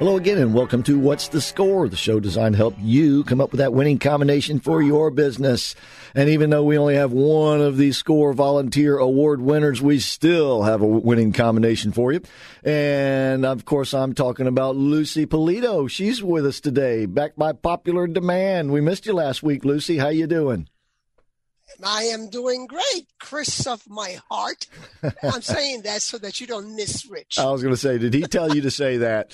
Hello again, and welcome to What's the Score, the show designed to help you come up with that winning combination for your business. And even though we only have one of these Score Volunteer Award winners, we still have a winning combination for you. And of course, I'm talking about Lucy Polito. She's with us today, back by popular demand. We missed you last week, Lucy. How you doing? I am doing great, Chris of my heart. I'm saying that so that you don't miss Rich. I was going to say, did he tell you to say that?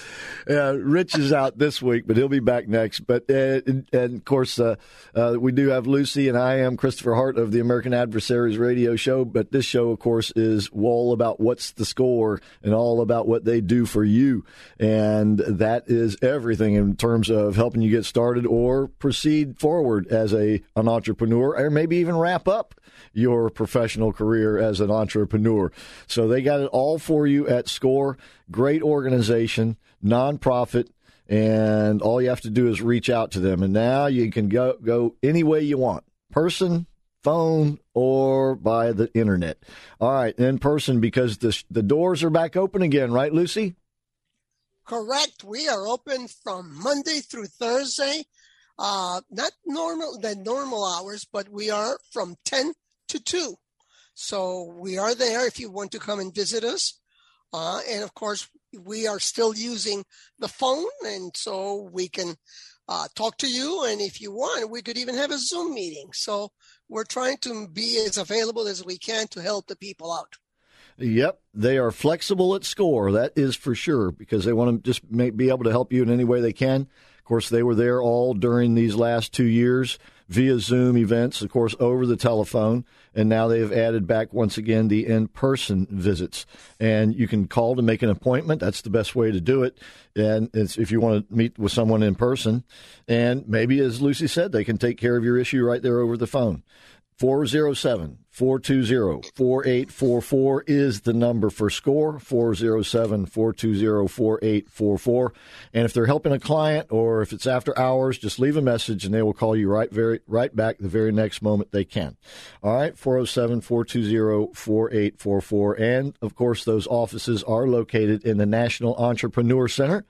Uh, Rich is out this week, but he'll be back next. But uh, and, and, of course, uh, uh, we do have Lucy, and I am Christopher Hart of the American Adversaries Radio Show. But this show, of course, is all about what's the score and all about what they do for you, and that is everything in terms of helping you get started or proceed forward as a an entrepreneur, or maybe even wrap up your professional career as an entrepreneur. So they got it all for you at SCORE. Great organization, nonprofit, and all you have to do is reach out to them. And now you can go go any way you want, person, phone, or by the internet. All right, in person because the the doors are back open again, right, Lucy? Correct. We are open from Monday through Thursday uh, not normal the normal hours, but we are from 10 to 2. So we are there if you want to come and visit us. Uh, and of course, we are still using the phone, and so we can uh, talk to you. And if you want, we could even have a Zoom meeting. So we're trying to be as available as we can to help the people out. Yep, they are flexible at SCORE. That is for sure because they want to just be able to help you in any way they can. Of course, they were there all during these last two years via Zoom events, of course, over the telephone. And now they have added back once again the in person visits. And you can call to make an appointment. That's the best way to do it. And if you want to meet with someone in person. And maybe, as Lucy said, they can take care of your issue right there over the phone. 407 420 4844 is the number for SCORE 407 420 4844. And if they're helping a client or if it's after hours, just leave a message and they will call you right very right back the very next moment they can. All right, 407 420 4844. And of course, those offices are located in the National Entrepreneur Center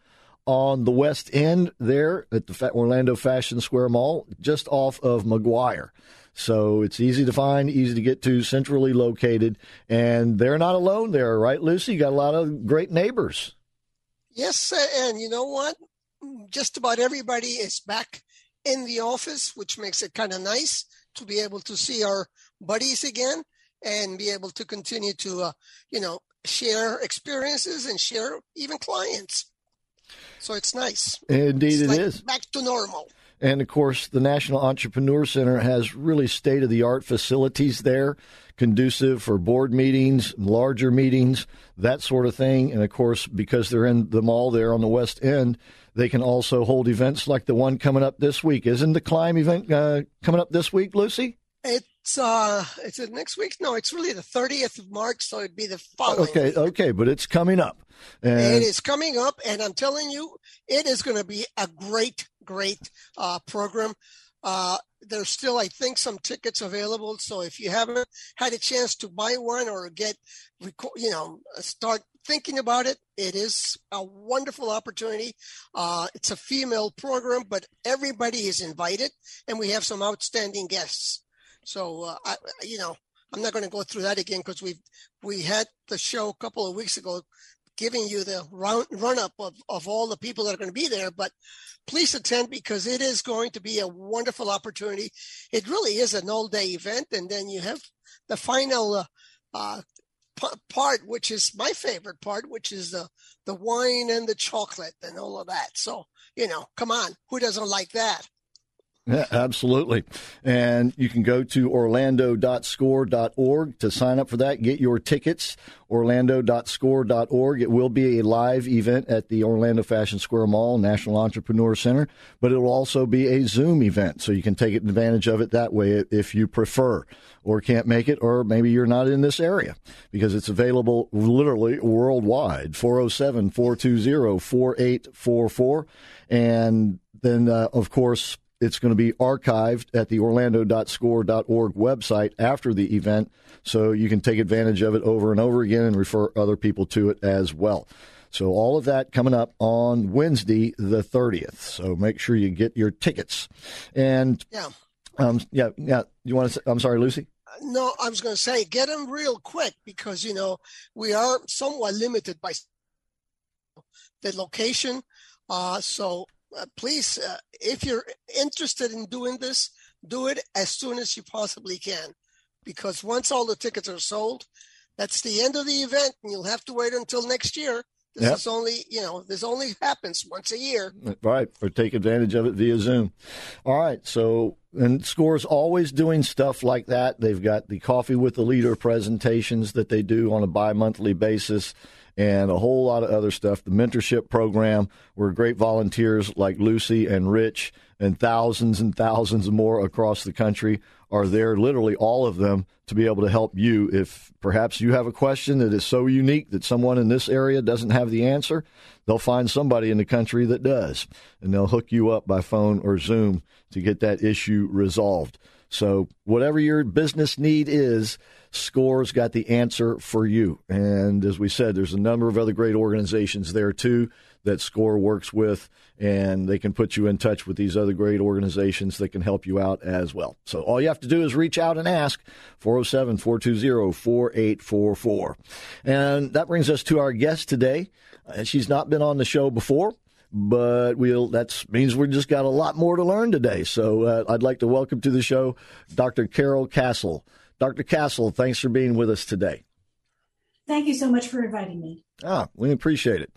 on the west end there at the Orlando Fashion Square Mall, just off of Maguire. So it's easy to find, easy to get to, centrally located. And they're not alone there, right, Lucy? You got a lot of great neighbors. Yes, and you know what? Just about everybody is back in the office, which makes it kind of nice to be able to see our buddies again and be able to continue to, uh, you know, share experiences and share even clients. So it's nice. Indeed, it's it like is Back to normal. And of course, the National Entrepreneur Center has really state of the art facilities there, conducive for board meetings, larger meetings, that sort of thing. And of course, because they're in the mall there on the West End, they can also hold events like the one coming up this week. Isn't the Climb event uh, coming up this week, Lucy? It's uh, is it next week? No, it's really the 30th of March, so it'd be the following. Okay, week. okay, but it's coming up. And it is coming up, and I'm telling you, it is going to be a great, great uh, program. Uh, there's still, I think, some tickets available. So if you haven't had a chance to buy one or get, you know, start thinking about it, it is a wonderful opportunity. Uh, it's a female program, but everybody is invited, and we have some outstanding guests. So, uh, I, you know, I'm not going to go through that again because we we had the show a couple of weeks ago giving you the run, run up of, of all the people that are going to be there. But please attend because it is going to be a wonderful opportunity. It really is an all day event. And then you have the final uh, uh, part, which is my favorite part, which is the the wine and the chocolate and all of that. So you know, come on, who doesn't like that? Yeah, absolutely. And you can go to orlando.score.org to sign up for that. Get your tickets, orlando.score.org. It will be a live event at the Orlando Fashion Square Mall, National Entrepreneur Center, but it will also be a Zoom event. So you can take advantage of it that way if you prefer or can't make it, or maybe you're not in this area because it's available literally worldwide. 407 420 4844. And then, uh, of course, it's going to be archived at the orlando.score.org website after the event, so you can take advantage of it over and over again and refer other people to it as well. So, all of that coming up on Wednesday, the 30th. So, make sure you get your tickets. And, yeah, um, yeah, yeah. You want to say, I'm sorry, Lucy? No, I was going to say, get them real quick because, you know, we are somewhat limited by the location. Uh, so uh, please, uh, if you're interested in doing this, do it as soon as you possibly can. Because once all the tickets are sold, that's the end of the event, and you'll have to wait until next year. This yep. is only, you know, this only happens once a year. Right, or take advantage of it via Zoom. All right, so and Score's always doing stuff like that. They've got the Coffee with the Leader presentations that they do on a bi-monthly basis and a whole lot of other stuff. The mentorship program, where great volunteers like Lucy and Rich and thousands and thousands more across the country are there, literally all of them, to be able to help you. If perhaps you have a question that is so unique that someone in this area doesn't have the answer, they'll find somebody in the country that does, and they'll hook you up by phone or Zoom to get that issue resolved. So, whatever your business need is, Score's got the answer for you. And as we said, there's a number of other great organizations there too that Score works with, and they can put you in touch with these other great organizations that can help you out as well. So all you have to do is reach out and ask 407 420 4844. And that brings us to our guest today. Uh, she's not been on the show before but we'll that means we've just got a lot more to learn today. So uh, I'd like to welcome to the show Dr. Kerul Kassel. Dr. Kassel, thanks for being with us today. Thank you so much for inviting me. Ah, we appreciate it.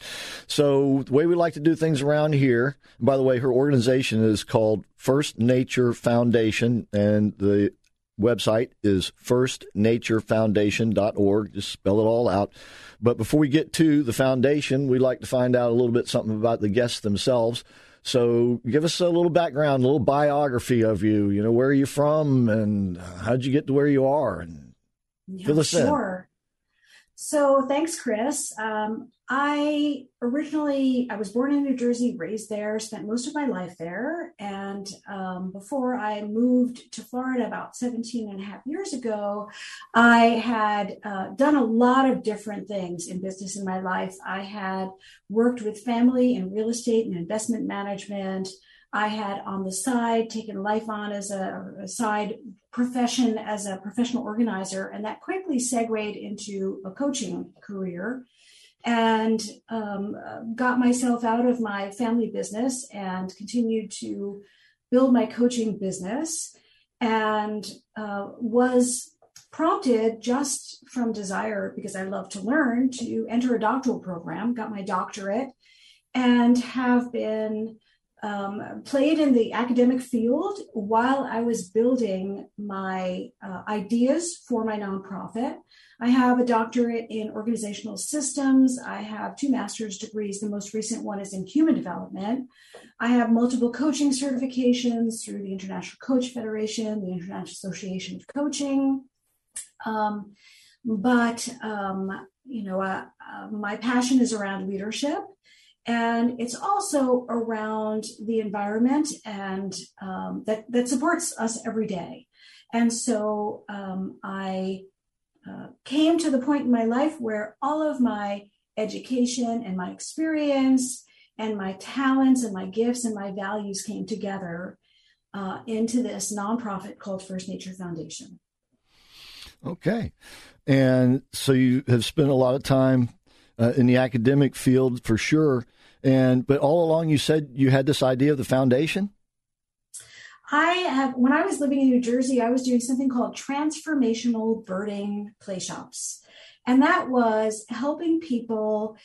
So, the way we like to do things around here, by the way, her organization is called First Nature Foundation, and the website is firstnaturefoundation.org. Just spell it all out. But before we get to the foundation, we'd like to find out a little bit something about the guests themselves. So give us a little background, a little biography of you. You know, where are you from and how'd you get to where you are? And yeah, fill us sure. in. So thanks, Chris. Um, I originally I was born in New Jersey, raised there, spent most of my life there, and um, before I moved to Florida about 17 and a half years ago, I had uh, done a lot of different things in business in my life. I had worked with family in real estate and investment management. I had on the side taken life on as a, a, side profession as a professional organizer, and that quickly segued into a coaching career and um, got myself out of my family business and continued to build my coaching business and uh, was prompted just from desire because I love to learn to enter a doctoral program, got my doctorate, and have been um, played in the academic field while I was building my uh, ideas for my nonprofit. I have a doctorate in organizational systems. I have two master's degrees. The most recent one is in human development. I have multiple coaching certifications through the International Coach Federation, the International Association of Coaching. Um, but, um, you know, uh, uh, my passion is around leadership and it's also around the environment and um, that that supports us every day. And so um, I uh, came to the point in my life where all of my education and my experience and my talents and my gifts and my values came together uh, into this nonprofit called First Nature Foundation. Okay. And so you have spent a lot of time uh, in the academic field for sure. And but all along, you said you had this idea of the foundation. I have when I was living in New Jersey, I was doing something called transformational birding play shops. And that was helping people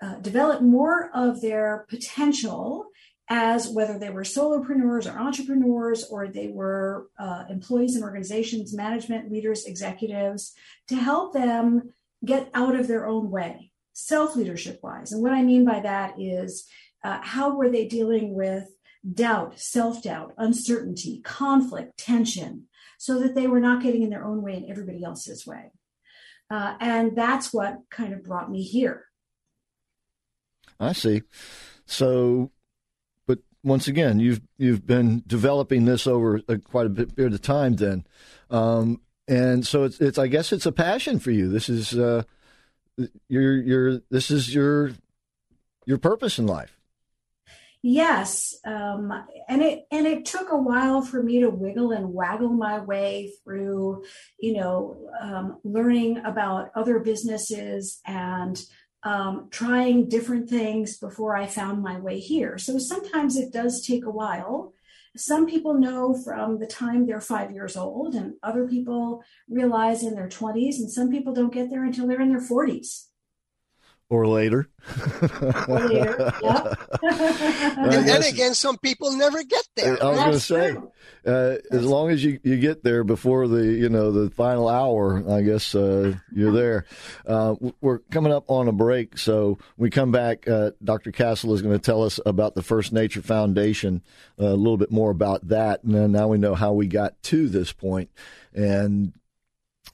uh, develop more of their potential as whether they were solopreneurs or entrepreneurs or they were uh, employees in organizations, management, leaders, executives, to help them get out of their own way, self leadership wise. And what I mean by that is uh, how were they dealing with doubt, self doubt, uncertainty, conflict, tension, so that they were not getting in their own way and everybody else's way. Uh, and that's what kind of brought me here. I see. So, but once again, you've you've been developing this over a, quite a bit period of time, then, um, and so it's it's I guess it's a passion for you. This is uh, your your this is your your purpose in life. Yes, um, and it and it took a while for me to wiggle and waggle my way through, you know, um, learning about other businesses and um, trying different things before I found my way here. So sometimes it does take a while. Some people know from the time they're five years old, and other people realize in their 20s, and some people don't get there until they're in their 40s or later. or later, yeah. and then again, some people never get there. I was going to say, uh, as long as you, you get there before the you know the final hour, I guess uh, you're there. Uh, we're coming up on a break, so we come back. Uh, Dr. Kassel is going to tell us about the First Nature Foundation, uh, a little bit more about that, and then now we know how we got to this point, and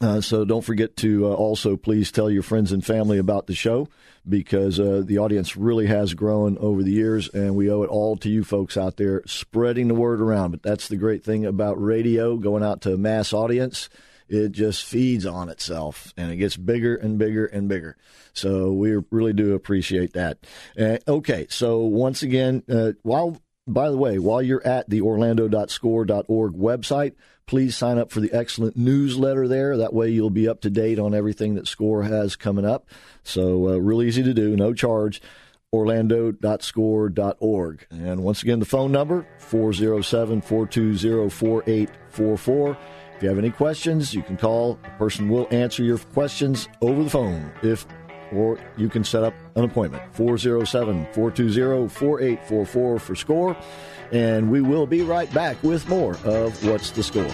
uh, so don't forget to uh, also please tell your friends and family about the show because uh, the audience really has grown over the years, and we owe it all to you folks out there spreading the word around. But that's the great thing about radio going out to a mass audience. It just feeds on itself and it gets bigger and bigger and bigger. So we really do appreciate that. Uh, okay, so once again, uh, while by the way, while you're at the orlando.score.org website, please sign up for the excellent newsletter there. That way you'll be up to date on everything that SCORE has coming up. So, uh, real easy to do, no charge. Orlando.score.org. And once again, the phone number 407 420 4844. If you have any questions, you can call. A person will answer your questions over the phone if or you can set up an appointment 407 420 4844 for score. And we will be right back with more of What's the Score.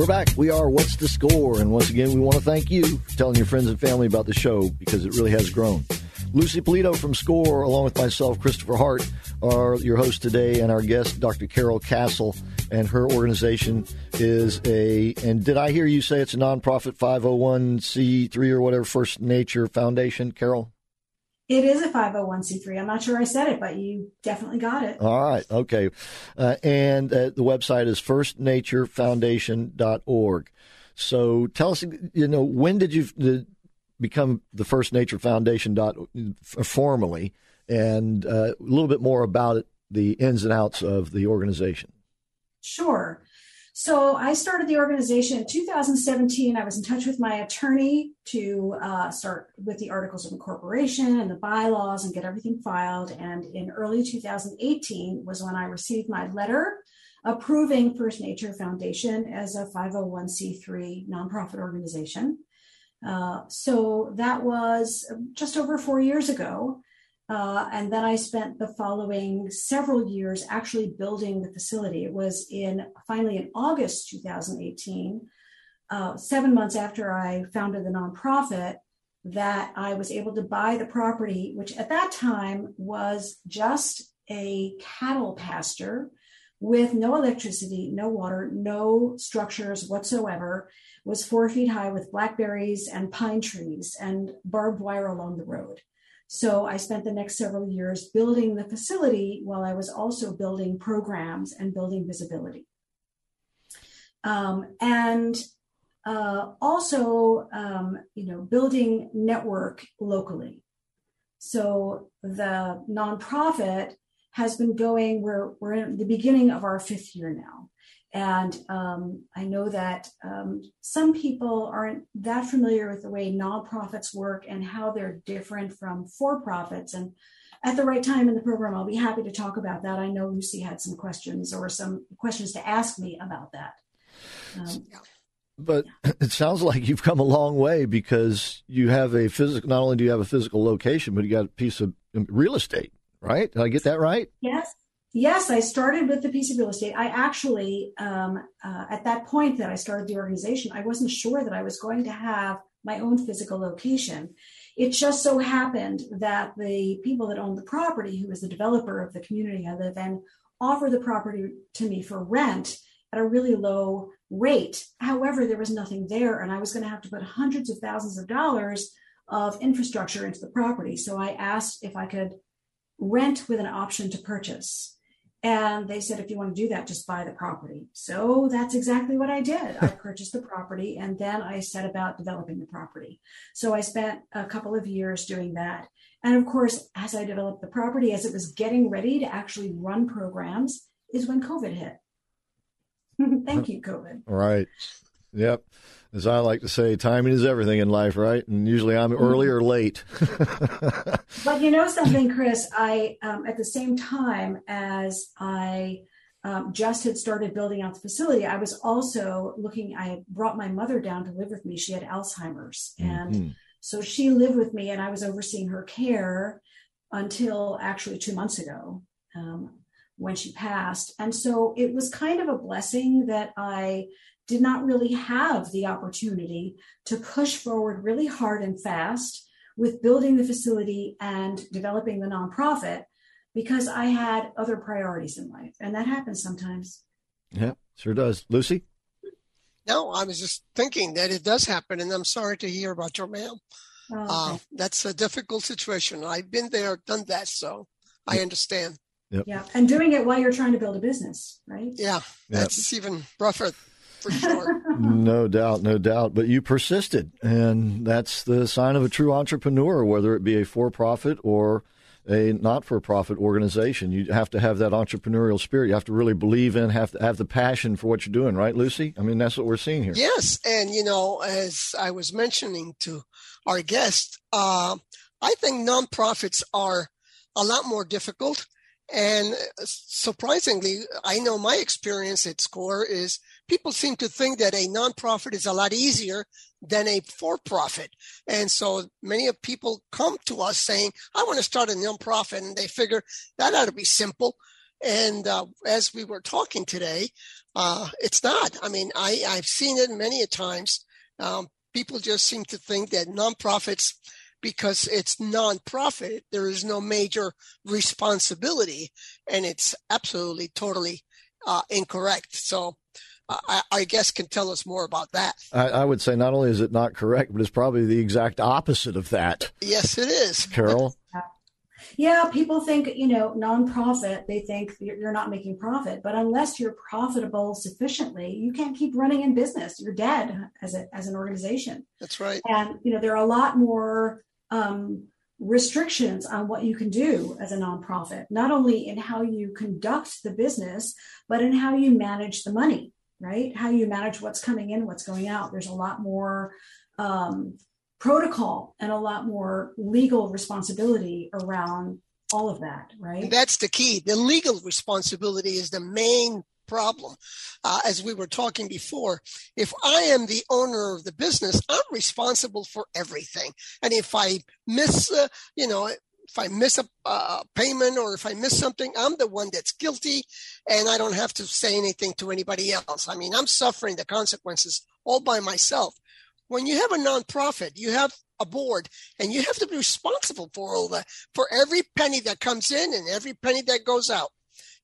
We're back. We are What's the Score? And once again, we want to thank you for telling your friends and family about the show because it really has grown. Lucy Polito from SCORE, along with myself, Christopher Hart, are your hosts today, and our guest, Dr. Kerul Kassel, and her organization is a. And did I hear you say it's a nonprofit 501c3 or whatever, First Nature Foundation, Kerul? It is a 501c3. I'm not sure I said it, but you definitely got it. All right. Okay. Uh, and uh, the website is firstnaturefoundation.org. So tell us, you know, when did you become the First Nature Foundation dot formally, and uh, a little bit more about the ins and outs of the organization. Sure. So I started the organization in 2017. I was in touch with my attorney to uh, start with the articles of incorporation and the bylaws and get everything filed. And in early 2018 was when I received my letter approving First Nature Foundation as a 501c3 nonprofit organization. Uh, so that was just over four years ago. Uh, and then I spent the following several years actually building the facility. It was in finally in August 2018, uh, seven months after I founded the nonprofit, that I was able to buy the property, which at that time was just a cattle pasture with no electricity, no water, no structures whatsoever was four feet high with blackberries and pine trees and barbed wire along the road. So I spent the next several years building the facility while I was also building programs and building visibility. Um, and uh, also, um, you know, building network locally. So the nonprofit has been going, we're, we're in the beginning of our fifth year now. And um, I know that um, some people aren't that familiar with the way nonprofits work and how they're different from for profits. And at the right time in the program, I'll be happy to talk about that. I know Lucy had some questions or some questions to ask me about that. Um, but it sounds like you've come a long way because you have a physical. Not only do you have a physical location, but you got a piece of real estate, right? Did I get that right? Yes, Yes, I started with the piece of real estate. I actually, um, uh, at that point that I started the organization, I wasn't sure that I was going to have my own physical location. It just so happened that the people that owned the property, who was the developer of the community I live in, offered the property to me for rent at a really low rate. However, there was nothing there, and I was going to have to put hundreds of thousands of dollars of infrastructure into the property. So I asked if I could rent with an option to purchase. And they said, if you want to do that, just buy the property. So that's exactly what I did. I purchased the property and then I set about developing the property. So I spent a couple of years doing that. And of course, as I developed the property, as it was getting ready to actually run programs, is when COVID hit. Thank you, COVID. Right. Yep as I like to say, timing is everything in life, right? And usually I'm early or late. but you know something, Chris? I um, at the same time as I um, just had started building out the facility, I was also looking. I brought my mother down to live with me. She had Alzheimer's, and mm-hmm. so she lived with me, and I was overseeing her care until actually two months ago. Um, when she passed. And so it was kind of a blessing that I did not really have the opportunity to push forward really hard and fast with building the facility and developing the nonprofit because I had other priorities in life. And that happens sometimes. Yeah, sure does. Lucy? No, I was just thinking that it does happen. And I'm sorry to hear about your ma'am. Oh, uh, that's a difficult situation. I've been there, done that. So I understand. Yep. Yeah. And doing it while you're trying to build a business, right? Yeah. That's yep. even rougher for sure. no doubt, no doubt. But you persisted, and that's the sign of a true entrepreneur, whether it be a for profit or a not for profit organization. You have to have that entrepreneurial spirit. You have to really believe in, have to have the passion for what you're doing, right, Lucy? I mean, that's what we're seeing here. Yes. And, you know, as I was mentioning to our guest, uh, I think nonprofits are a lot more difficult. And surprisingly, I know my experience at SCORE is people seem to think that a nonprofit is a lot easier than a for-profit. And so many of people come to us saying, I want to start a nonprofit. And they figure that ought to be simple. And uh, as we were talking today, uh, it's not. I mean, I, I've seen it many a times. Um, people just seem to think that nonprofits, because it's nonprofit, there is no major responsibility, and it's absolutely totally uh, incorrect. So I, I, guess can tell us more about that. I, I, would say not only is it not correct, but it's probably the exact opposite of that. Yes, it is. Kerul? yeah, people think, you know, nonprofit, they think you're not making profit. But unless you're profitable sufficiently, you can't keep running in business. You're dead as, a, as an organization. That's right. And, you know, there are a lot more um, restrictions on what you can do as a nonprofit, not only in how you conduct the business, but in how you manage the money right? How you manage what's coming in, what's going out. There's a lot more um, protocol and a lot more legal responsibility around all of that, right? That's the key. The legal responsibility is the main problem. Uh, as we were talking before, if I am the owner of the business, I'm responsible for everything. And if I miss, uh, you know, if I miss a payment or if I miss something, I'm the one that's guilty and I don't have to say anything to anybody else. I mean, I'm suffering the consequences all by myself. When you have a nonprofit, you have a board and you have to be responsible for all that, for every penny that comes in and every penny that goes out.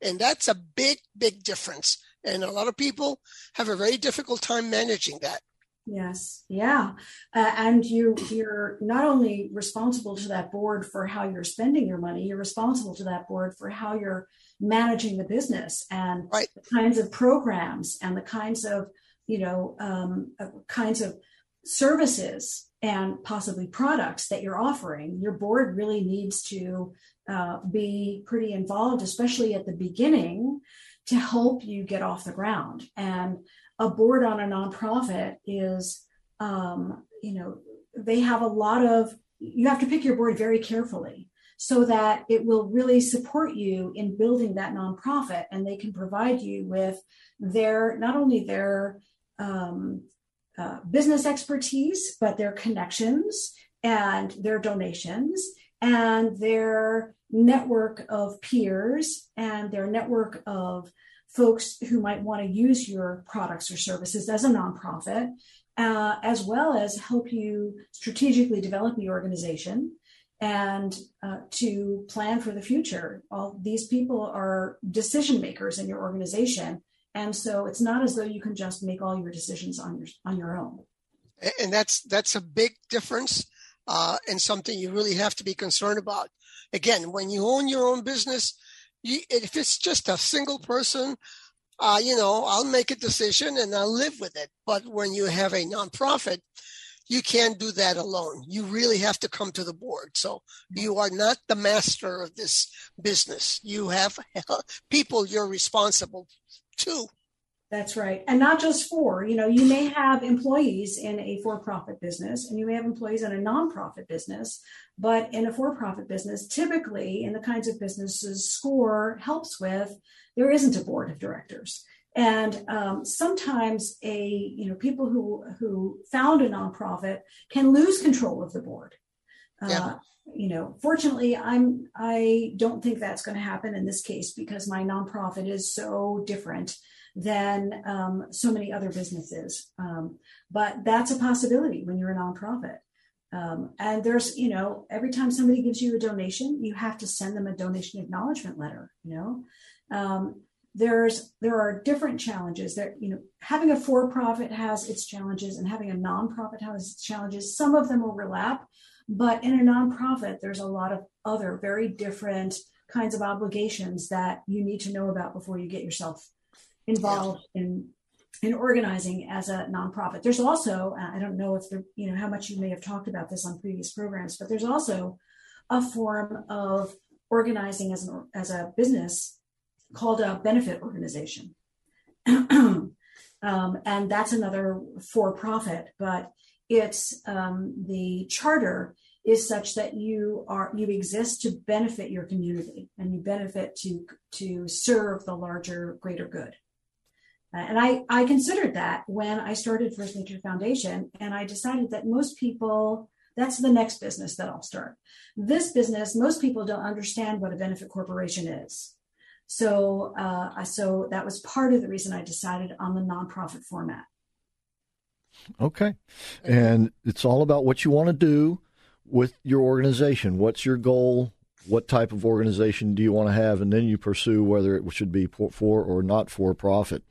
And that's a big, big difference. And a lot of people have a very difficult time managing that. Yes, yeah, uh, and you you're not only responsible to that board for how you're spending your money, you're responsible to that board for how you're managing the business and right. the kinds of programs and the kinds of you know um, uh, kinds of services and possibly products that you're offering. Your board really needs to uh, be pretty involved, especially at the beginning, to help you get off the ground. And a board on a nonprofit is, um, you know, they have a lot of, you have to pick your board very carefully so that it will really support you in building that nonprofit and they can provide you with their, not only their, um, uh, business expertise, but their connections and their donations and their network of peers and their network of folks who might want to use your products or services as a nonprofit, uh, as well as help you strategically develop the organization and uh, to plan for the future. All these people are decision makers in your organization, and so it's not as though you can just make all your decisions on your on your own. And that's that's a big difference, uh, and something you really have to be concerned about. Again, when you own your own business, if it's just a single person, uh, you know, I'll make a decision and I'll live with it. But when you have a nonprofit, you can't do that alone. You really have to come to the board. So you are not the master of this business. You have people you're responsible to. That's right. And not just for, you know, you may have employees in a for profit business and you may have employees in a nonprofit business, but in a for profit business, typically in the kinds of businesses SCORE helps with, there isn't a board of directors. And um, sometimes a, you know, people who, who found a nonprofit can lose control of the board. Yeah. Uh, you know, fortunately, I'm I don't think that's going to happen in this case because my nonprofit is so different than um, so many other businesses. Um, but that's a possibility when you're a nonprofit. Um, and there's, you know, every time somebody gives you a donation, you have to send them a donation acknowledgement letter. You know, um, there's there are different challenges. There, you know, having a for-profit has its challenges, and having a nonprofit has its challenges. Some of them overlap, but in a nonprofit, there's a lot of other very different kinds of obligations that you need to know about before you get yourself involved yeah. in in organizing as a nonprofit. There's also, I don't know if the, you know, how much you may have talked about this on previous programs, but there's also a form of organizing as, an, as a business called a benefit organization. um, and that's another for profit, but it's um, the charter is such that you are you exist to benefit your community and you benefit to to serve the larger greater good uh, and I, I considered that when I started First Nature Foundation, and I decided that most people, that's the next business that I'll start. This business, most people don't understand what a benefit corporation is. So, uh, so that was part of the reason I decided on the nonprofit format. Okay. And it's all about what you want to do with your organization. What's your goal? What type of organization do you want to have, and then you pursue whether it should be for or not for profit.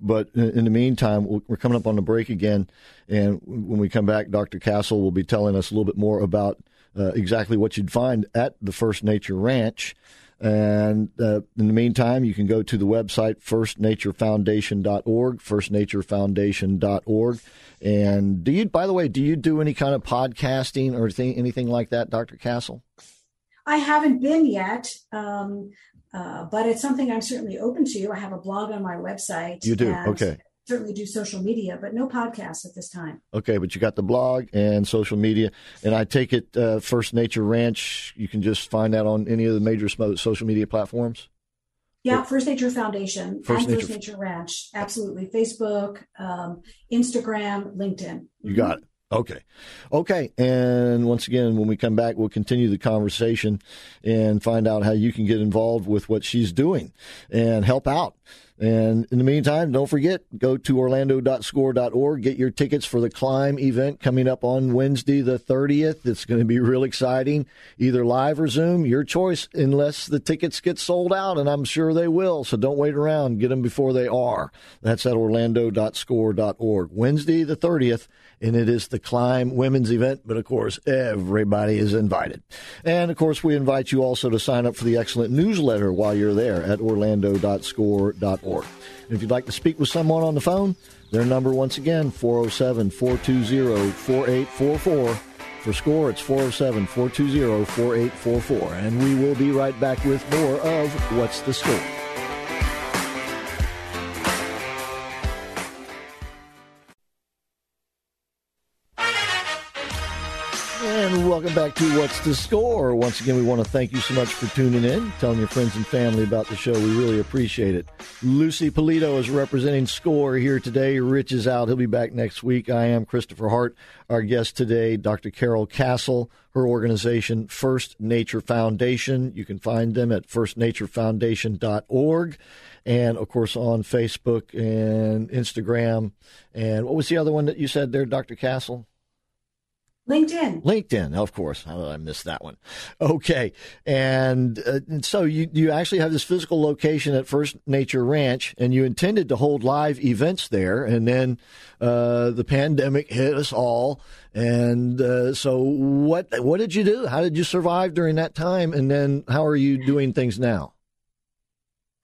But in the meantime, we're coming up on the break again, and when we come back, Dr. Kassel will be telling us a little bit more about uh, exactly what you'd find at the First Nature Ranch. And uh, in the meantime, you can go to the website firstnaturefoundation.org, firstnaturefoundation.org. And do you, by the way, do you do any kind of podcasting or th- anything like that, Dr. Kassel? I haven't been yet, um, uh, but it's something I'm certainly open to. I have a blog on my website. You do? Okay. Certainly do social media, but no podcasts at this time. Okay, but you got the blog and social media, and I take it uh, First Nature Ranch. You can just find that on any of the major social media platforms. Yeah, First Nature Foundation First and Nature. First Nature Ranch. Absolutely. Facebook, um, Instagram, LinkedIn. You got it. Okay. Okay. And once again, when we come back, we'll continue the conversation and find out how you can get involved with what she's doing and help out. And in the meantime, don't forget, go to orlando.score.org, get your tickets for the Climb event coming up on Wednesday, the 30th. It's going to be real exciting, either live or Zoom, your choice, unless the tickets get sold out, and I'm sure they will. So don't wait around. Get them before they are. That's at orlando.score.org. Wednesday, the 30th and it is the Climb Women's event. But of course, everybody is invited. And of course, we invite you also to sign up for the excellent newsletter while you're there at orlando.score.org. And if you'd like to speak with someone on the phone, their number once again, 407 420 4844. For SCORE, it's 407 420 4844. And we will be right back with more of What's the Score? Welcome back to What's the Score. Once again, we want to thank you so much for tuning in, telling your friends and family about the show. We really appreciate it. Lucy Polito is representing Score here today. Rich is out. He'll be back next week. I am Christopher Hart. Our guest today, Dr. Kerul Kassel, her organization, First Nature Foundation. You can find them at firstnaturefoundation.org and, of course, on Facebook and Instagram. And what was the other one that you said there, Dr. Kassel? LinkedIn. LinkedIn, of course. How did I miss that one? Okay, and, uh, and, so you you actually have this physical location at First Nature Ranch, and you intended to hold live events there, and then uh, the pandemic hit us all. And uh, so, what what did you do? How did you survive during that time? And then, how are you doing things now?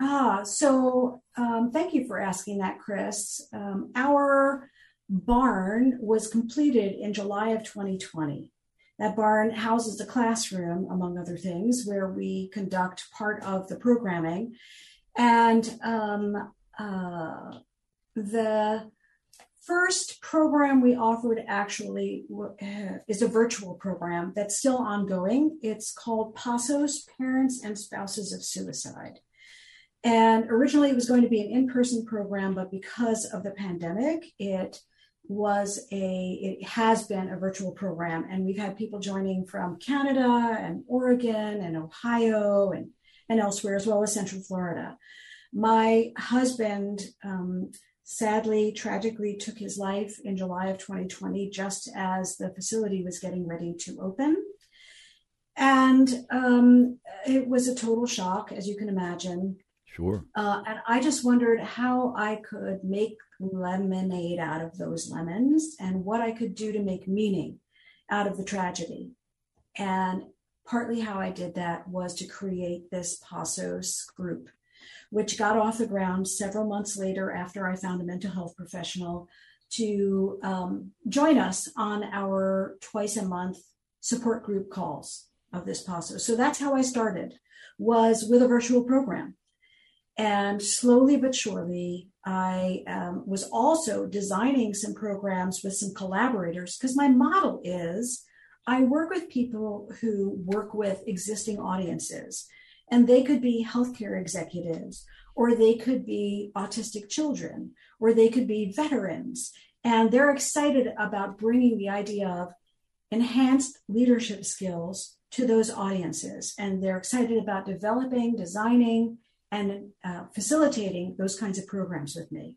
Ah, so um, thank you for asking that, Chris. Um, our barn was completed in July of 2020. That barn houses a classroom, among other things, where we conduct part of the programming. And um, uh, the first program we offered actually uh, is a virtual program that's still ongoing. It's called PASOS Parents and Spouses of Suicide. And originally it was going to be an in person program, but because of the pandemic, it was a it has been a virtual program. And we've had people joining from canada and oregon and ohio and and elsewhere as well as central florida. My husband um, sadly tragically took his life in july of 2020 just as the facility was getting ready to open. And um, it was a total shock as you can imagine. Sure. Uh, and I just wondered how I could make lemonade out of those lemons and what I could do to make meaning out of the tragedy. And partly how I did that was to create this PASOS group, which got off the ground several months later after I found a mental health professional to um, join us on our twice a month support group calls of this PASOS. So that's how I started was with a virtual program and slowly but surely, I um, was also designing some programs with some collaborators because my model is I work with people who work with existing audiences, and they could be healthcare executives, or they could be autistic children, or they could be veterans. And they're excited about bringing the idea of enhanced leadership skills to those audiences. And they're excited about developing, designing, and uh, facilitating those kinds of programs with me.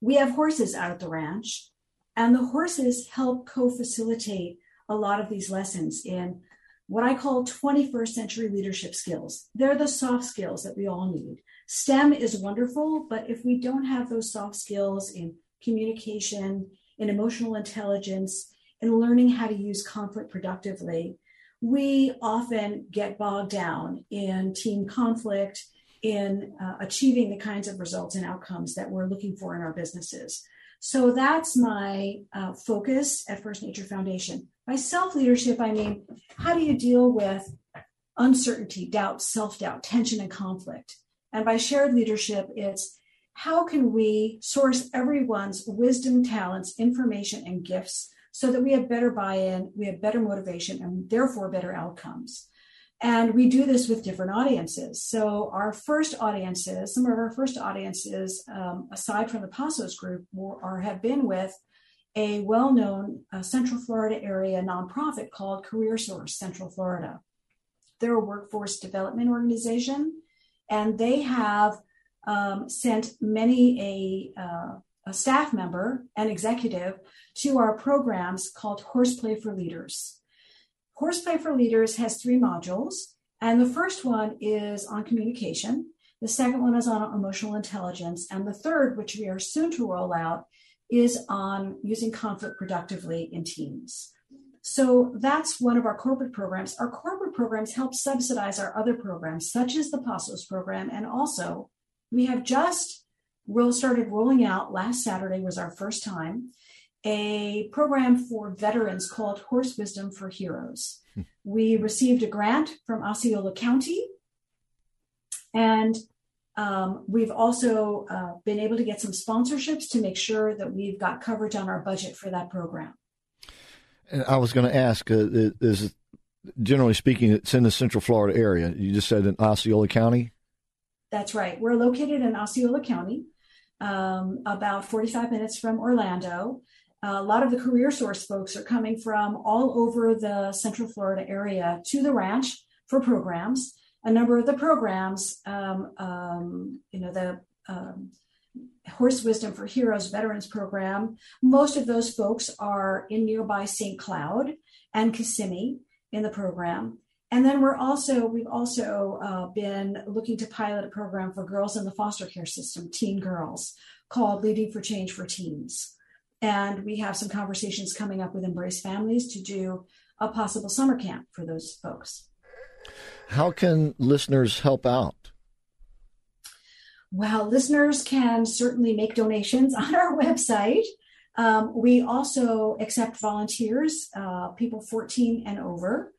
We have horses out at the ranch, and the horses help co facilitate a lot of these lessons in what I call 21st century leadership skills. They're the soft skills that we all need. STEM is wonderful, but if we don't have those soft skills in communication, in emotional intelligence, in learning how to use conflict productively, we often get bogged down in team conflict in uh, achieving the kinds of results and outcomes that we're looking for in our businesses. So that's my uh, focus at First Nature Foundation. By self leadership, I mean, how do you deal with uncertainty, doubt, self doubt, tension, and conflict? And by shared leadership, it's how can we source everyone's wisdom, talents, information, and gifts so that we have better buy in, we have better motivation, and therefore better outcomes? And we do this with different audiences. So, our first audiences, some of our first audiences, um, aside from the PASOS group, were, are, have been with a well known uh, Central Florida area nonprofit called CareerSource Central Florida. They're a workforce development organization, and they have um, sent many a, uh, a staff member and executive to our programs called Horseplay for Leaders. Horseplay for Leaders has three modules, and the first one is on communication. The second one is on emotional intelligence. And the third, which we are soon to roll out, is on using conflict productively in teams. So that's one of our corporate programs. Our corporate programs help subsidize our other programs, such as the PASOS program. And also, we have just started rolling out last Saturday was our first time a program for veterans called Horse Wisdom for Heroes. Hmm. we received a grant from Osceola County, and um, we've also uh, been able to get some sponsorships to make sure that we've got coverage on our budget for that program. And I was going to ask, uh, is generally speaking, it's in the Central Florida area. You just said in Osceola County. That's right. We're located in Osceola County, um, about 45 minutes from Orlando. A lot of the CareerSource folks are coming from all over the Central Florida area to the ranch for programs. A number of the programs, um, um, you know, the um, Horse Wisdom for Heroes Veterans Program, most of those folks are in nearby St. Cloud and Kissimmee in the program. And then we're also, we've also uh, been looking to pilot a program for girls in the foster care system, teen girls, called Leading for Change for Teens. And we have some conversations coming up with Embrace Families to do a possible summer camp for those folks. How can listeners help out? Well, listeners can certainly make donations on our website. Um, we also accept volunteers, uh, people 14 and over.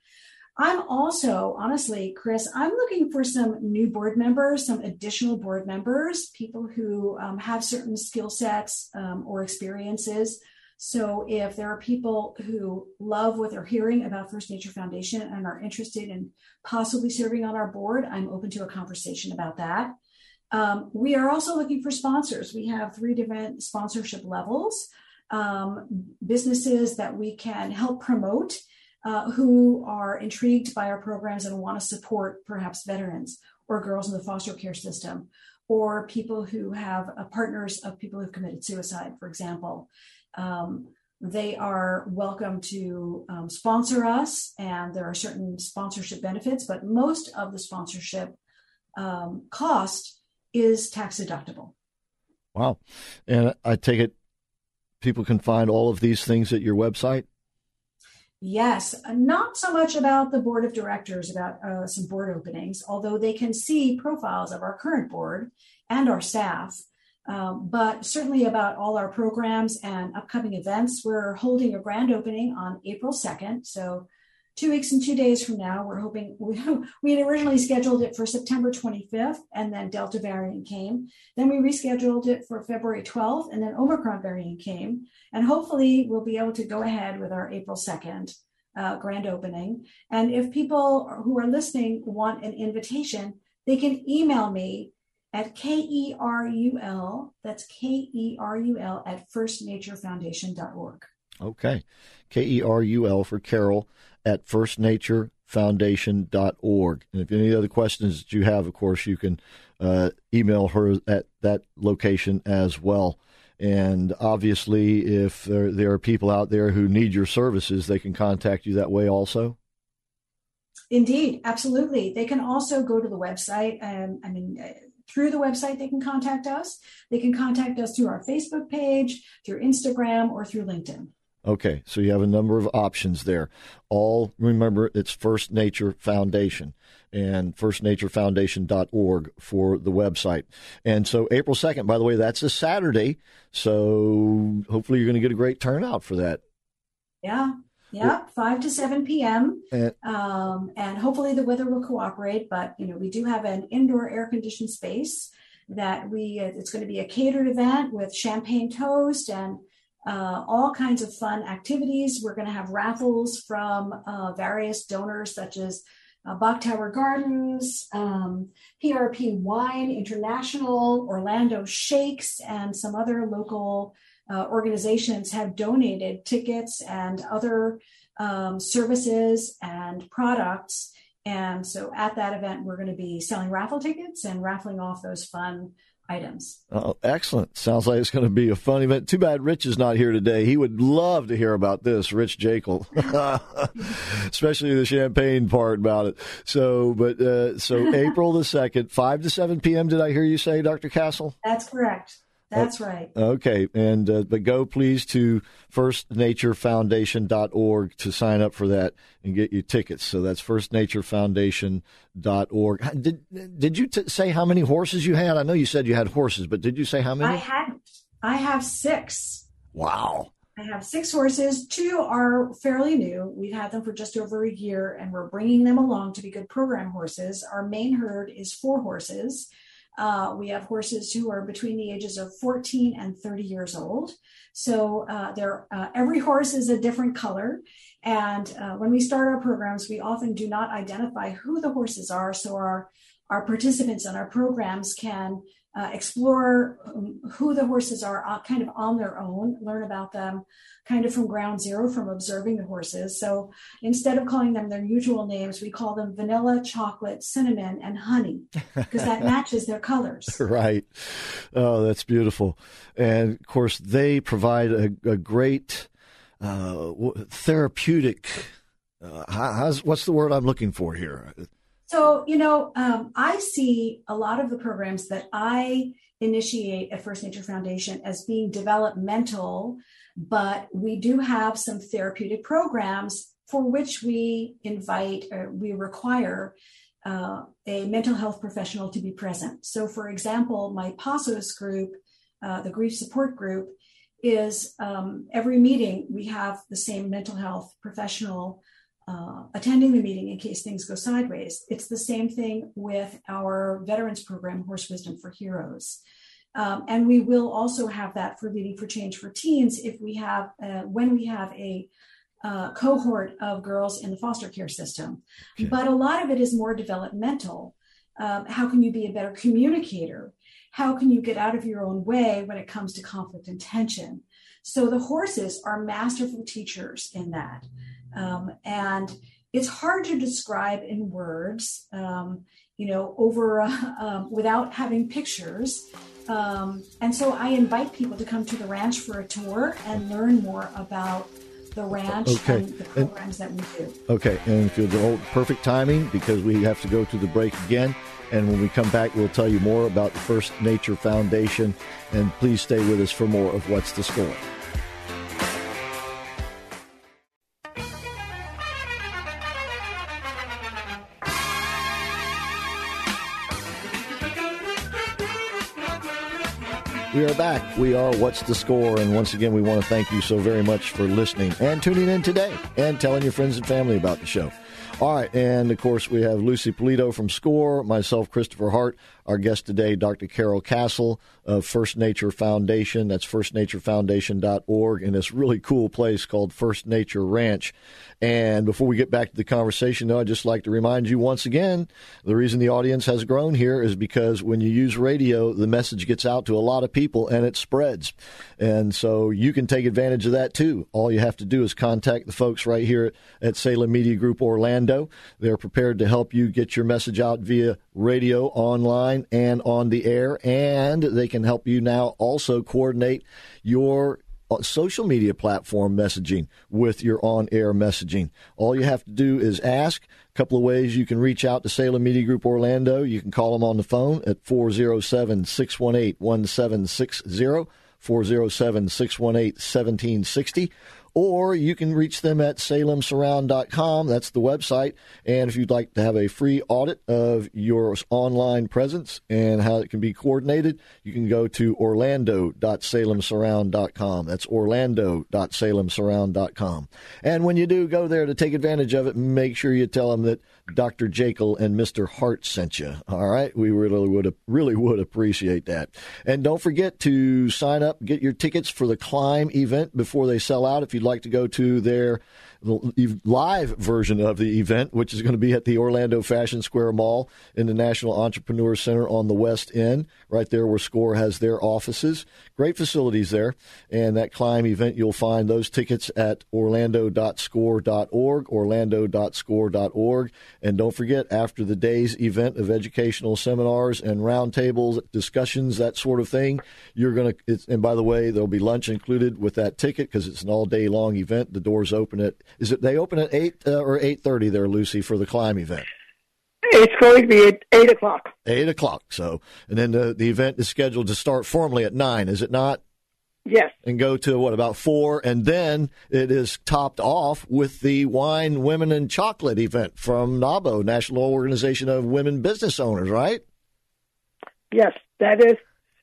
I'm also, honestly, Chris, I'm looking for some new board members, some additional board members, people who um, have certain skill sets um, or experiences. So if there are people who love what they're hearing about First Nature Foundation and are interested in possibly serving on our board, I'm open to a conversation about that. Um, we are also looking for sponsors. We have three different sponsorship levels, um, businesses that we can help promote uh, who are intrigued by our programs and want to support perhaps veterans or girls in the foster care system or people who have uh, partners of people who've committed suicide, for example. Um, they are welcome to um, sponsor us, and there are certain sponsorship benefits, but most of the sponsorship um, cost is tax deductible. Wow. And I take it people can find all of these things at your website? Yes, not so much about the board of directors, about uh, some board openings, although they can see profiles of our current board and our staff, um, but certainly about all our programs and upcoming events. We're holding a grand opening on April 2nd. So two weeks and two days from now, we're hoping we, we had originally scheduled it for September 25th, and then Delta variant came. Then we rescheduled it for February 12th, and then Omicron variant came. And hopefully, we'll be able to go ahead with our April 2nd uh, grand opening. And if people who are listening want an invitation, they can email me at K-E-R-U-L, that's K-E-R-U-L at firstnaturefoundation.org. Okay. K-E-R-U-L for Carol at firstnaturefoundation.org. And if any other questions that you have, of course, you can uh, email her at that location as well. And obviously, if there, there are people out there who need your services, they can contact you that way also. Indeed, absolutely. They can also go to the website. Um, I mean, uh, through the website, they can contact us. They can contact us through our Facebook page, through Instagram, or through LinkedIn. Okay, so you have a number of options there. All remember it's First Nature Foundation and firstnaturefoundation.org for the website. And so April 2nd, by the way, that's a Saturday. So hopefully you're going to get a great turnout for that. Yeah. Yeah, 5 to 7 p.m. And, um, and hopefully the weather will cooperate. But, you know, we do have an indoor air conditioned space that we, uh, it's going to be a catered event with champagne toast and uh, all kinds of fun activities. We're going to have raffles from uh, various donors, such as uh, Bok Tower Gardens, um, PRP Wine International, Orlando Shakes, and some other local uh, organizations have donated tickets and other um, services and products. And so at that event, we're going to be selling raffle tickets and raffling off those fun items. Oh, excellent. Sounds like it's going to be a fun event. Too bad Rich is not here today. He would love to hear about this, Rich Jekyll, especially the champagne part about it. So, but, uh, so April the 2nd, 5 to 7 p.m. Did I hear you say, Dr. Kassel? That's correct. That's right. Okay. And, uh, but go please to firstnaturefoundation.org to sign up for that and get your tickets. So that's firstnaturefoundation.org. Did, did you t- say how many horses you had? I know you said you had horses, but did you say how many? I had, I have six. Wow. I have six horses. Two are fairly new. We've had them for just over a year and we're bringing them along to be good program horses. Our main herd is four horses. Uh, we have horses who are between the ages of 14 and 30 years old. So uh, uh, every horse is a different color. And uh, when we start our programs, we often do not identify who the horses are. So our, our participants and our programs can uh, explore um, who the horses are uh, kind of on their own, learn about them kind of from ground zero from observing the horses. So instead of calling them their usual names, we call them vanilla, chocolate, cinnamon, and honey because that matches their colors. Right. Oh, that's beautiful. And of course, they provide a, a great uh, therapeutic. Uh, how's, what's the word I'm looking for here? So, you know, um, I see a lot of the programs that I initiate at First Nature Foundation as being developmental, but we do have some therapeutic programs for which we invite or we require uh, a mental health professional to be present. So, for example, my PASOS group, uh, the grief support group, is um, every meeting we have the same mental health professional uh, attending the meeting in case things go sideways. It's the same thing with our veterans program, Horse Wisdom for Heroes. Um, and we will also have that for Leading for Change for Teens if we have, uh, when we have a uh, cohort of girls in the foster care system. Okay. But a lot of it is more developmental. Um, how can you be a better communicator? How can you get out of your own way when it comes to conflict and tension? So the horses are masterful teachers in that. Um, and it's hard to describe in words, um, you know, over uh, um, without having pictures. Um, and so I invite people to come to the ranch for a tour and learn more about the ranch okay. and the programs and, that we do. Okay, and if you'll perfect timing because we have to go to the break again. And when we come back, we'll tell you more about the First Nature Foundation. And please stay with us for more of What's the Score. We are back. We are What's the Score? And once again, we want to thank you so very much for listening and tuning in today and telling your friends and family about the show. All right, and of course, we have Lucy Polito from SCORE, myself, Christopher Hart, our guest today, Dr. Kerul Kassel of First Nature Foundation. That's firstnaturefoundation.org in this really cool place called First Nature Ranch. And before we get back to the conversation, though, I'd just like to remind you once again the reason the audience has grown here is because when you use radio, the message gets out to a lot of people and it spreads. And so you can take advantage of that too. All you have to do is contact the folks right here at Salem Media Group Orlando. They're prepared to help you get your message out via radio, online, and on the air. And they can help you now also coordinate your uh, social media platform messaging with your on air messaging. All you have to do is ask. A couple of ways you can reach out to Salem Media Group Orlando. You can call them on the phone at 407 618 1760, 407 618 1760 or you can reach them at salemsurround.com. That's the website. And if you'd like to have a free audit of your online presence and how it can be coordinated, you can go to orlando.salemsurround.com. That's orlando.salemsurround.com. And when you do go there to take advantage of it, make sure you tell them that Dr. Jekyll and Mr. Hart sent you. All right, we really would really would appreciate that. And don't forget to sign up, get your tickets for the climb event before they sell out. If you'd like to go to their the live version of the event, which is going to be at the Orlando Fashion Square Mall in the National Entrepreneur Center on the West End, right there where SCORE has their offices. Great facilities there. And that climb event, you'll find those tickets at orlando.score.org, orlando.score.org. And don't forget, after the day's event of educational seminars and roundtables, discussions, that sort of thing, you're going to, and by the way, there'll be lunch included with that ticket because it's an all day long event. The doors open at is it they open at eight uh, or eight thirty there, Lucy, for the climb event? It's going to be at eight o'clock. Eight o'clock. So, and then the the event is scheduled to start formally at nine. Is it not? Yes. And go to what about four, and then it is topped off with the wine, women, and chocolate event from NAWBO, National Organization of Women Business Owners, right? Yes, that is.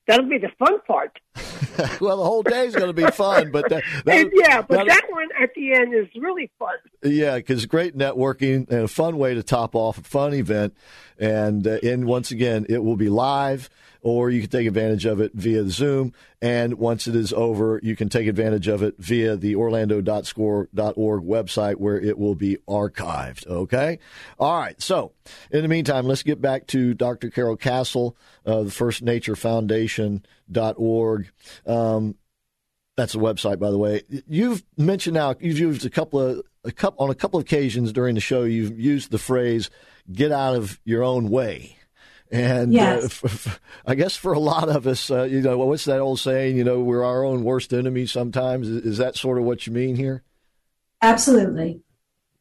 That'll be the fun part. well, the whole day is going to be fun, but that, that, yeah, but that, that, one at the end is really fun. Yeah, because great networking and a fun way to top off a fun event, and uh, and once again, it will be live or you can take advantage of it via Zoom. And once it is over, you can take advantage of it via the orlando.score.org website where it will be archived. Okay? All right. So, in the meantime, let's get back to Dr. Kerul Kassel, uh, the First Nature Foundation.org. Um, that's the website, by the way. You've mentioned now, you've used a couple of, a couple, on a couple of occasions during the show, you've used the phrase, get out of your own way. And uh, yes. uh, f- f- I guess for a lot of us, uh, you know, what's that old saying? You know, we're our own worst enemy sometimes. Is, is that sort of what you mean here? Absolutely.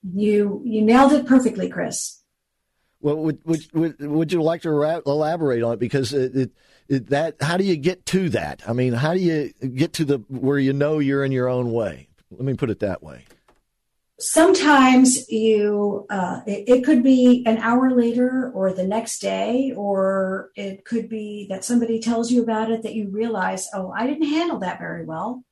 You you nailed it perfectly, Chris. Well, would would would, would you like to ra- elaborate on it? Because it, it, that how do you get to that? I mean, how do you get to the where you know you're in your own way? Let me put it that way sometimes you uh, it, it, could be an hour later or the next day or it could be that somebody tells you about it that you realize oh i didn't handle that very well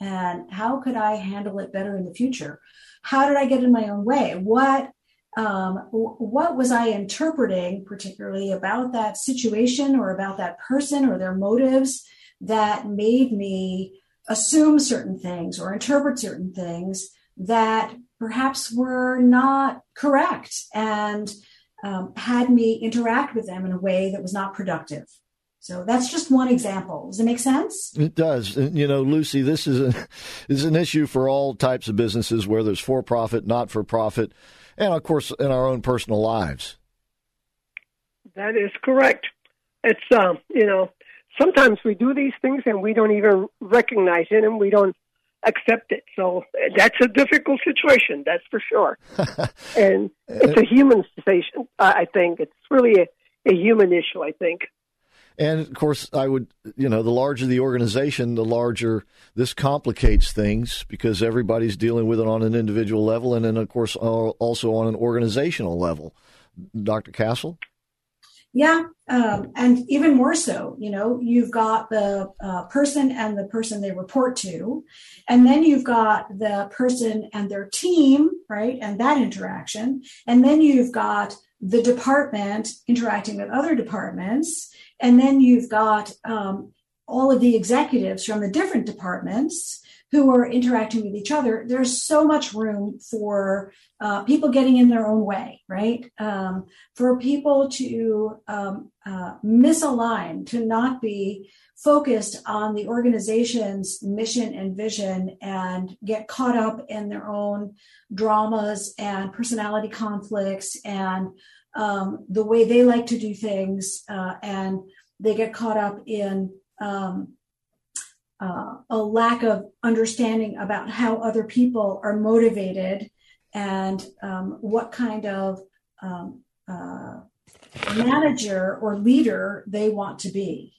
and how could i handle it better in the future how did i get in my own way what um, what was i interpreting particularly about that situation or about that person or their motives that made me assume certain things or interpret certain things that perhaps were not correct and um, had me interact with them in a way that was not productive. So that's just one example. Does it make sense? It does. You know, Lucy, this is a is an issue for all types of businesses, whether it's for profit, not for profit, and of course in our own personal lives. That is correct. It's um, you know, sometimes we do these things and we don't even recognize it, and we don't accept it. So that's a difficult situation, that's for sure. and it's a human situation, I think. It's really a, a human issue, I think. And of course, I would, you know, the larger the organization, the larger this complicates things because everybody's dealing with it on an individual level and then, of course, also on an organizational level. Dr. Kassel? Yeah, um, and even more so, you know, you've got the uh, person and the person they report to, and then you've got the person and their team, right, and that interaction, and then you've got the department interacting with other departments, and then you've got um, all of the executives from the different departments who are interacting with each other, there's so much room for uh, people getting in their own way, right? Um, for people to um, uh, misalign, to not be focused on the organization's mission and vision and get caught up in their own dramas and personality conflicts and um, the way they like to do things. Uh, and they get caught up in um, uh, a lack of understanding about how other people are motivated and um, what kind of um, uh, manager or leader they want to be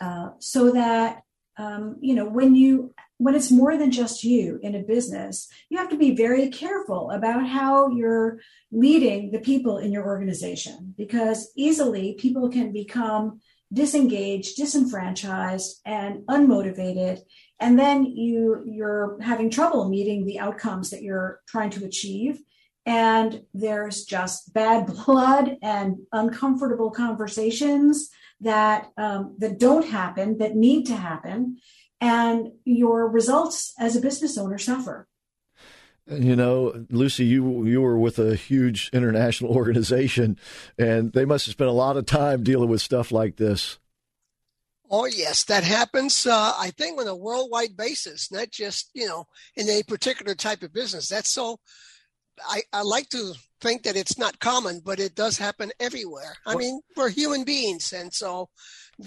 uh, so that um, you know when you when it's more than just you in a business you have to be very careful about how you're leading the people in your organization because easily people can become disengaged, disenfranchised, and unmotivated. And then you you're having trouble meeting the outcomes that you're trying to achieve. And there's just bad blood and uncomfortable conversations that um, that don't happen, that need to happen, and your results as a business owner suffer. You know, Lucy, you you were with a huge international organization, and they must have spent a lot of time dealing with stuff like this. Oh yes, that happens. Uh, I think on a worldwide basis, not just you know in a particular type of business. That's so. I, I like to think that it's not common, but it does happen everywhere. I mean, we're human beings, and so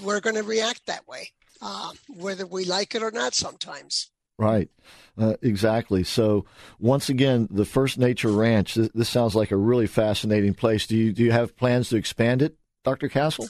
we're going to react that way, uh, whether we like it or not. Sometimes. Right, uh, exactly. So once again, the First Nature Ranch. This, this, sounds like a really fascinating place. Do you do you have plans to expand it, Doctor Kassel?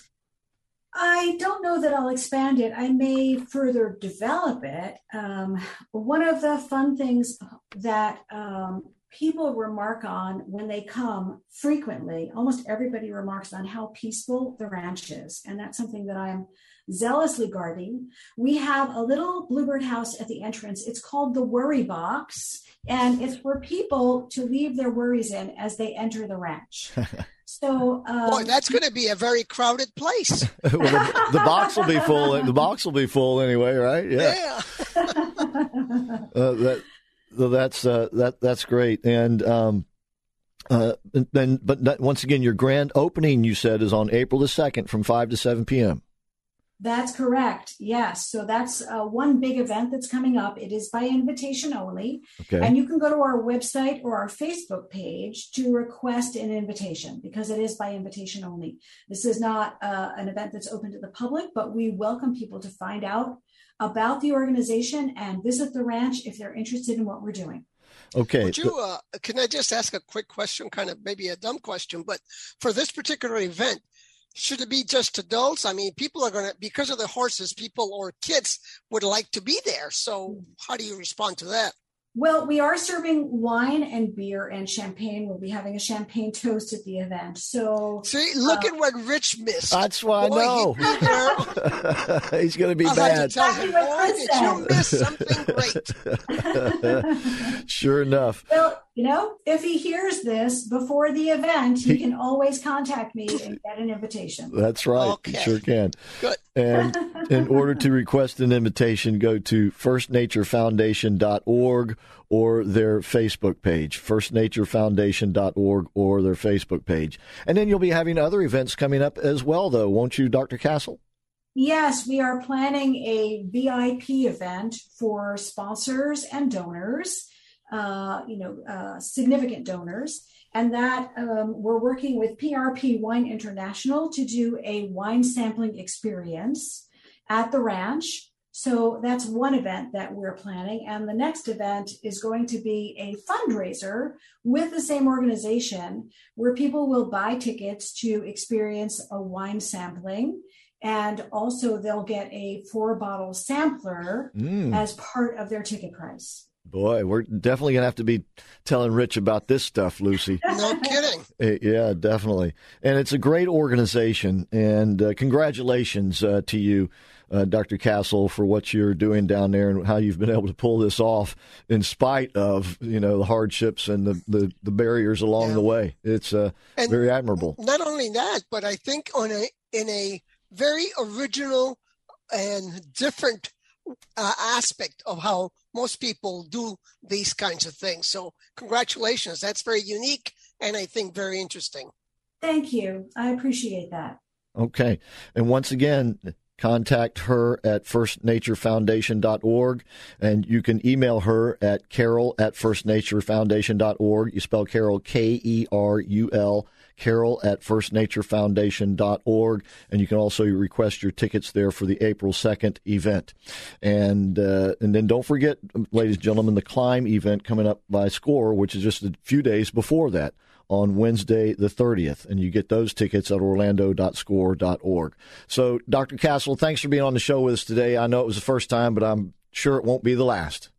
I don't know that I'll expand it. I may further develop it. Um, one of the fun things that um, people remark on when they come frequently, almost everybody remarks on how peaceful the ranch is. And that's something that I'm zealously guarding. We have a little bluebird house at the entrance. It's called the Worry Box, and it's for people to leave their worries in as they enter the ranch. So, um, boy, that's going to be a very crowded place. well, the, the, box will be full. The box will be full anyway, right? Yeah. yeah. uh, that that's uh, that that's great. And um, uh, then, but once again, your grand opening you said is on April the second from five to seven p.m. That's correct. Yes. So that's uh, one big event that's coming up. It is by invitation only. Okay. And you can go to our website or our Facebook page to request an invitation because it is by invitation only. This is not uh, an event that's open to the public, but we welcome people to find out about the organization and visit the ranch if they're interested in what we're doing. Okay. Would you, uh, can I just ask a quick question, kind of maybe a dumb question, but for this particular event, should it be just adults? I mean, people are going to, because of the horses, people or kids would like to be there. So, how do you respond to that? Well, we are serving wine and beer and champagne. We'll be having a champagne toast at the event. So see, look uh, at what Rich missed. That's why Boy, I know. He's going to be I'll bad. To tell him, Boy, did you miss something great? sure enough. Well, you know, if he hears this before the event, he, he can always contact me and get an invitation. That's right. Okay. He sure can. Good. And in order to request an invitation, go to firstnaturefoundation.org or their Facebook page, firstnaturefoundation.org or their Facebook page. And then you'll be having other events coming up as well, though, won't you, Dr. Kassel? Yes, we are planning a VIP event for sponsors and donors, uh, you know, uh, significant donors. And that um, we're working with PRP Wine International to do a wine sampling experience at the ranch. So that's one event that we're planning. And the next event is going to be a fundraiser with the same organization where people will buy tickets to experience a wine sampling. And also, they'll get a four bottle sampler mm. as part of their ticket price. Boy, we're definitely gonna have to be telling Rich about this stuff, Lucy. no kidding. Eh, yeah, definitely. And it's a great organization. And uh, congratulations uh, to you, uh, Dr. Kassel, for what you're doing down there and how you've been able to pull this off in spite of you know the hardships and the the, the barriers along yeah. the way. It's uh, very admirable. Not only that, but I think on a in a very original and different uh, aspect of how most people do these kinds of things. So, congratulations. That's very unique and I think very interesting. Thank you. I appreciate that. Okay. And once again, contact her at firstnaturefoundation.org and you can email her at kerul at firstnaturefoundation.org. You spell Carol K E R U L kerul at firstnaturefoundation.org. And you can also request your tickets there for the April 2nd event. And, uh, and then don't forget, ladies and gentlemen, the climb event coming up by SCORE, which is just a few days before that on Wednesday the 30th, and you get those tickets at orlando.score.org. So, Dr. Kassel, thanks for being on the show with us today. I know it was the first time, but I'm sure it won't be the last.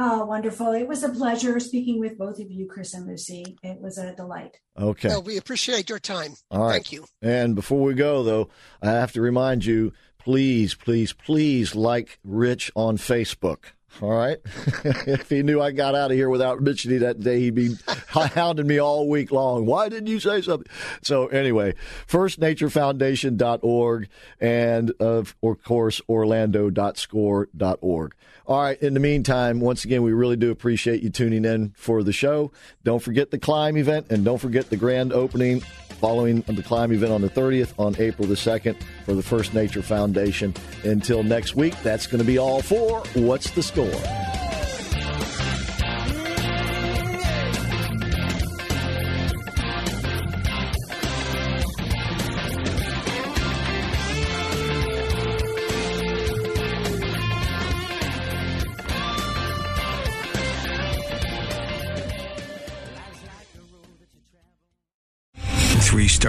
Oh, wonderful. It was a pleasure speaking with both of you, Chris and Lucy. It was a delight. Okay. Well, we appreciate your time. All right. Thank you. And before we go, though, I have to remind you please, please, please like Rich on Facebook. All right. if he knew I got out of here without mentioning that day, he'd be hounding me all week long. Why didn't you say something? So anyway, firstnaturefoundation.org and of, of course, orlando.score.org. All right. In the meantime, once again, we really do appreciate you tuning in for the show. Don't forget the climb event and don't forget the grand opening following the climb event on the 30th on April the 2nd for the First Nature Foundation. Until next week, that's going to be all for What's the Score?